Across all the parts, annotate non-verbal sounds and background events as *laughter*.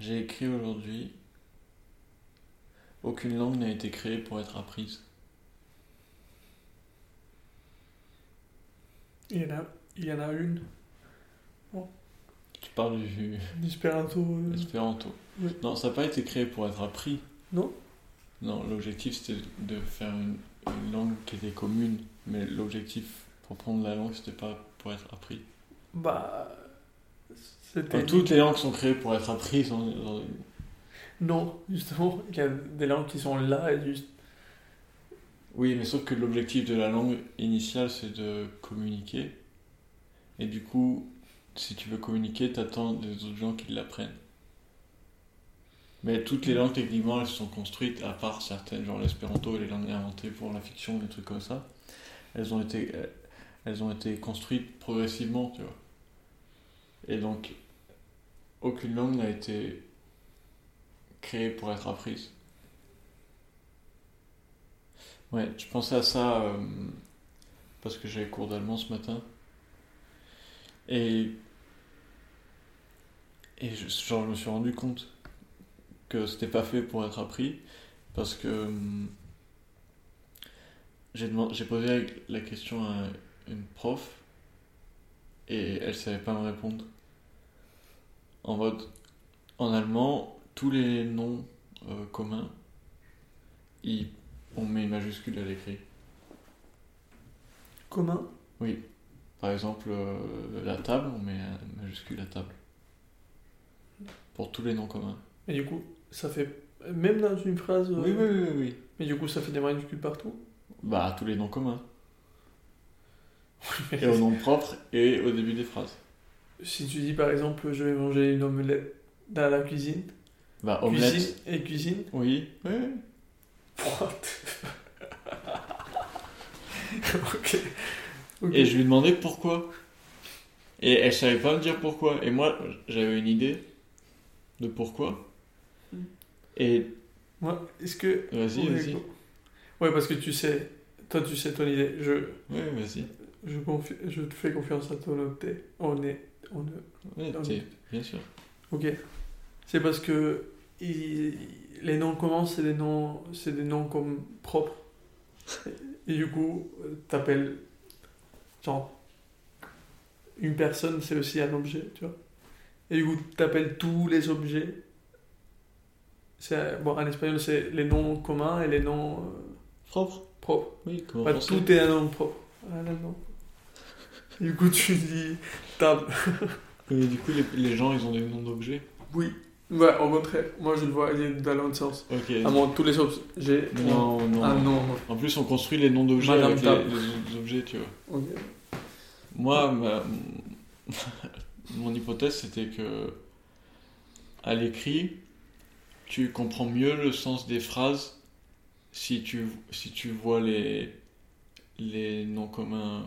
J'ai écrit aujourd'hui Aucune langue n'a été créée pour être apprise. Il y en a, il y en a une. Tu parles du L'espéranto. euh, espéranto. Oui. Non, ça n'a pas été créé pour être appris. Non Non, l'objectif c'était de faire une, une langue qui était commune, mais l'objectif pour prendre la langue c'était pas pour être appris. Bah. Toutes les langues sont créées pour être apprises. Non, justement, il y a des langues qui sont là et juste. Oui, mais sauf que l'objectif de la langue initiale c'est de communiquer. Et du coup, si tu veux communiquer, t'attends des autres gens qui l'apprennent. Mais toutes les langues, techniquement, elles sont construites, à part certaines, genre l'espéranto et les langues inventées pour la fiction, des trucs comme ça. Elles ont été, euh, elles ont été construites progressivement, tu vois. Et donc, aucune langue n'a été créée pour être apprise. Ouais, je pensais à ça euh, parce que j'avais cours d'allemand ce matin. Et, et je, je me suis rendu compte que c'était pas fait pour être appris parce que hum, j'ai posé la question à une prof et elle savait pas me répondre. En mode, en allemand, tous les noms euh, communs, ils, on met une majuscule à l'écrit. Commun? Oui. Par exemple, euh, la table, on met un majuscule à table. Pour tous les noms communs. Et du coup, ça fait. Même dans une phrase. euh, Oui, oui, oui, oui. Mais du coup, ça fait des majuscules partout? Bah, tous les noms communs. Et au nom propre et au début des phrases. Si tu dis par exemple, je vais manger une omelette dans la cuisine. Bah, omelette. Cuisine et cuisine. Oui. Oui. What? *laughs* Ok. Et je lui demandais pourquoi. Et elle savait pas me dire pourquoi. Et moi, j'avais une idée de pourquoi. Mm. Et Moi, est-ce que. vas-y, Ouais, vas-y. Ouais, parce que tu sais. Toi, tu sais ton idée. Je, Oui, vas-y. Je, confi- je te fais confiance à ton honnêteté. On est. On est... Bien sûr. Ok. C'est parce que il- les noms communs, c'est des noms, c'est des noms comme propres. Et du coup, t'appelles genre une personne, c'est aussi un objet, tu vois. Et du coup, t'appelles tous les objets. C'est bon en espagnol, c'est les noms communs et les noms euh, Propre. propres. Oui, comment penser tout est un nom propre. Un nom. *laughs* Du coup, tu dis table. *laughs* Et du coup, les, les gens, ils ont des noms d'objets. Oui. Ouais, au contraire. Moi, je le vois aller dans l'autre sens. Ok. À moi, tous les objets. Non, non. Ah non. En plus, on construit les noms d'objets avec les, les objets, tu vois. Ok. Moi, ma- *laughs* mon hypothèse, c'était que à l'écrit, tu comprends mieux le sens des phrases si tu, si tu vois les, les noms communs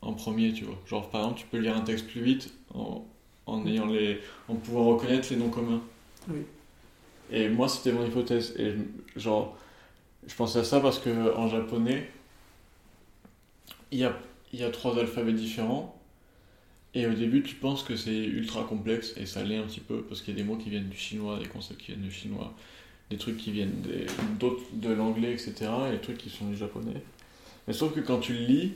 en premier, tu vois. Genre, par exemple, tu peux lire un texte plus vite en, en ayant les, en pouvant reconnaître les noms communs. Oui. Et moi, c'était mon hypothèse. Et je- genre, je pensais à ça parce que en japonais, il y a, y a trois alphabets différents. Et au début, tu penses que c'est ultra complexe, et ça l'est un petit peu, parce qu'il y a des mots qui viennent du chinois, des concepts qui viennent du chinois, des trucs qui viennent des- d'autres de l'anglais, etc., et des trucs qui sont du japonais. Mais sauf que quand tu le lis,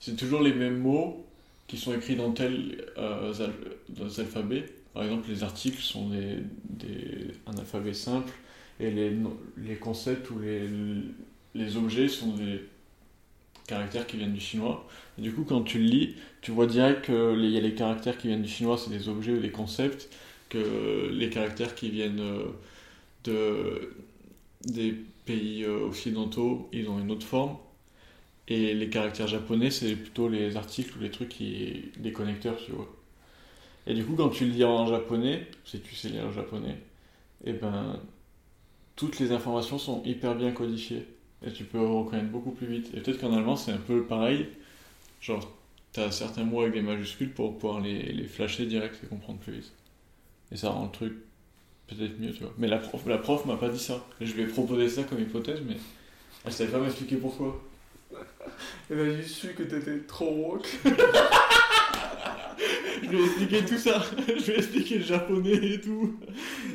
c'est toujours les mêmes mots qui sont écrits dans tel euh, al- dans tel alphabet. Par exemple, les articles sont des, des- un alphabet simple, et les, les concepts ou les, les objets sont des caractères qui viennent du chinois. Du coup, quand tu le lis, tu vois direct qu'il y a les caractères qui viennent du chinois, c'est des objets ou des concepts, que les caractères qui viennent euh, de, des pays euh, occidentaux, ils ont une autre forme. Et les caractères japonais, c'est plutôt les articles ou les trucs qui. les connecteurs, tu vois. Et du coup, quand tu le lis en japonais, si tu sais lire le japonais, et ben. toutes les informations sont hyper bien codifiées. Et tu peux reconnaître beaucoup plus vite. Et peut-être qu'en allemand, c'est un peu pareil. Genre, t'as certains mots avec des majuscules pour pouvoir les, les flasher direct et comprendre plus vite. Et ça rend le truc peut-être mieux, tu vois. Mais la prof, la prof m'a pas dit ça. Je lui ai proposé ça comme hypothèse, mais elle savait pas m'expliquer pourquoi. *laughs* Elle a juste su que t'étais trop woke. Je je vais expliquer tout ça. Je vais expliquer le japonais et tout.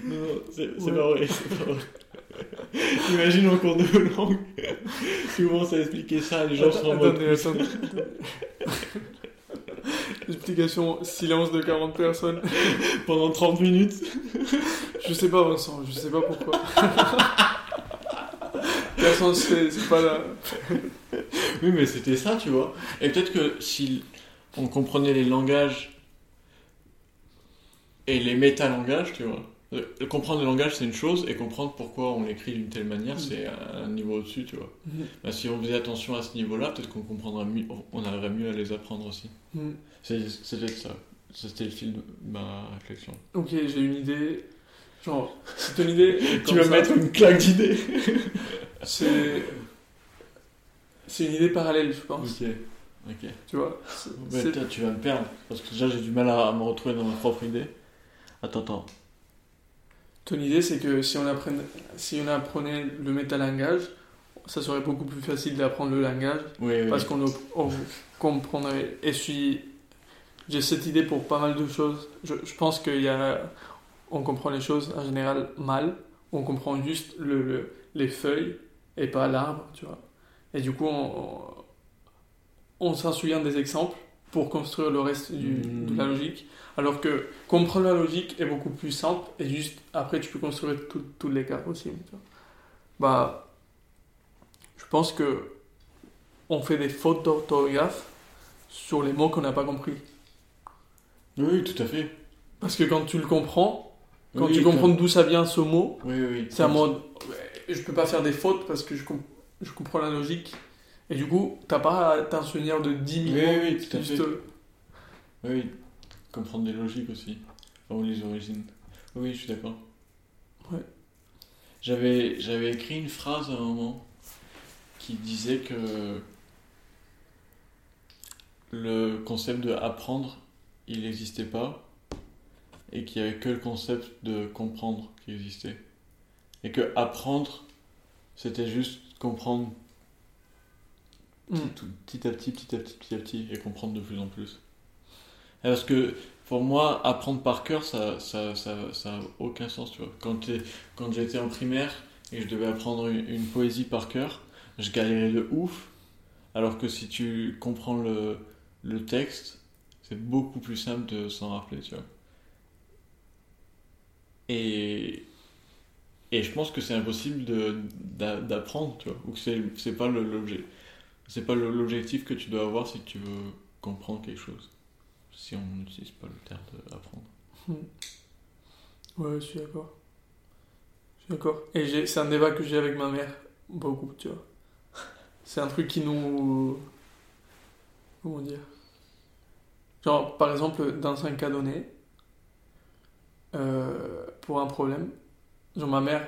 Non, non, c'est Ouais. pas vrai, c'est pas vrai. Imagine en cours de langue, tu commences à expliquer ça, les gens sont en mode. Attendez, attendez. Explication silence de 40 personnes. Pendant 30 minutes. Je sais pas, Vincent, je sais pas pourquoi. Personne sait, c'est pas là. *laughs* Oui, mais c'était ça, tu vois. Et peut-être que si on comprenait les langages et les métalangages, tu vois. euh, Comprendre le langage, c'est une chose, et comprendre pourquoi on l'écrit d'une telle manière, c'est un niveau au-dessus, tu vois. Mhm. Bah, si on faisait attention à ce niveau-là, peut-être qu'on comprendra mieux, on arriverait mieux à les apprendre aussi. C'est peut-être ça. C'était le fil de ma réflexion. Ok, j'ai une idée. Genre, c'est ton idée. *laughs* Tu vas mettre une claque d'idées. C'est. C'est une idée parallèle, je pense. Ok. Ok. Tu vois Mais tu vas me perdre. Parce que déjà, j'ai du mal à, à me retrouver dans ma propre idée. Attends, attends. Ton idée, c'est que si on, apprenait, si on apprenait le métalangage, ça serait beaucoup plus facile d'apprendre le langage Oui, oui. parce qu'on on comprendrait. Et suis- j'ai cette idée pour pas mal de choses. Je, je pense qu'il y a, on comprend les choses en général mal. On comprend juste le, le- les feuilles et pas l'arbre, tu vois. Et du coup, on, on s'en souvient des exemples pour construire le reste du, de la logique. Alors que comprendre la logique est beaucoup plus simple et juste après tu peux construire tous les cas possibles. Bah, je pense que on fait des fautes d'orthographe sur les mots qu'on n'a pas compris. Oui, tout à fait. Parce que quand tu le comprends, quand Oui, tu comprends d'où ça vient ce mot, Oui, oui. c'est un mode. Je peux pas faire des fautes parce que je, com- je comprends la logique. Et du coup, t'as pas à t'en souvenir de 10 Oui, millions. oui, tout à juste, fait. euh, Oui, oui. Comprendre des logiques aussi. Enfin, ou les origines. Oui, je suis d'accord. Ouais. J'avais, j'avais écrit une phrase à un moment qui disait que le concept de apprendre, il n'existait pas et qu'il n'y avait que le concept de comprendre qui existait. Et que apprendre, c'était juste comprendre hmm. tout- petit à petit, petit à petit, petit à petit, et comprendre de plus en plus. Parce que pour moi, apprendre par cœur, ça, ça, ça, ça a aucun sens, tu vois. Quand, quand j'étais en primaire et je devais apprendre une, une poésie par cœur, je galérais de ouf. Alors que si tu comprends le, le texte, c'est beaucoup plus simple de s'en rappeler, tu vois. Et, et je pense que c'est impossible d'apprendre, tu vois. Ou que c'est, pas l'objet. C'est pas l'objectif que tu dois avoir si tu veux comprendre quelque chose. Si on n'utilise pas le terme d'apprendre. Ouais, je suis d'accord. Je suis d'accord. Et c'est un débat que j'ai avec ma mère, beaucoup, tu vois. C'est un truc qui nous. Comment dire? Genre, par exemple, dans un cas donné, euh, pour un problème, genre ma mère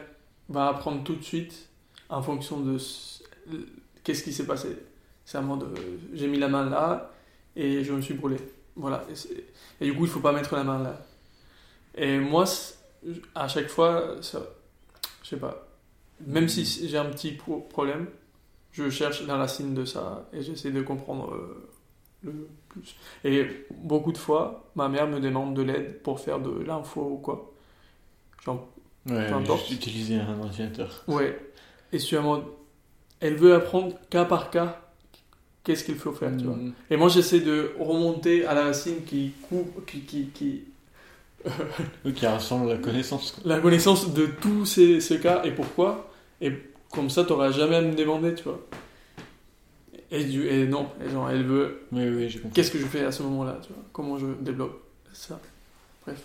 va apprendre tout de suite en fonction de ce- qu'est-ce qui s'est passé. C'est un mode, euh, j'ai mis la main là et je me suis brûlé. Voilà. Et, du coup, il faut pas mettre la main là. Et moi, à chaque fois, ça, je sais pas, même si j'ai un petit pro- problème, je cherche la racine de ça et j'essaie de comprendre euh, le plus. Et beaucoup de fois, ma mère me demande de l'aide pour faire de l'info ou quoi. Ouais, Peu importe. utiliser un ordinateur. ouais. Et en mode, elle veut apprendre cas par cas qu'est-ce qu'il faut faire, tu vois. Mhm. Et moi, j'essaie de remonter à la racine qui coupe, qui, qui, qui, *laughs* qui rassemble la connaissance. la connaissance de tous ces, ces cas et pourquoi. Et comme ça, tu n'auras jamais à me demander, tu vois. Et, du, et non, et genre, elle veut. Oui, oui, j'ai compris. Qu'est-ce que je fais à ce moment-là, tu vois Comment je développe ça Bref.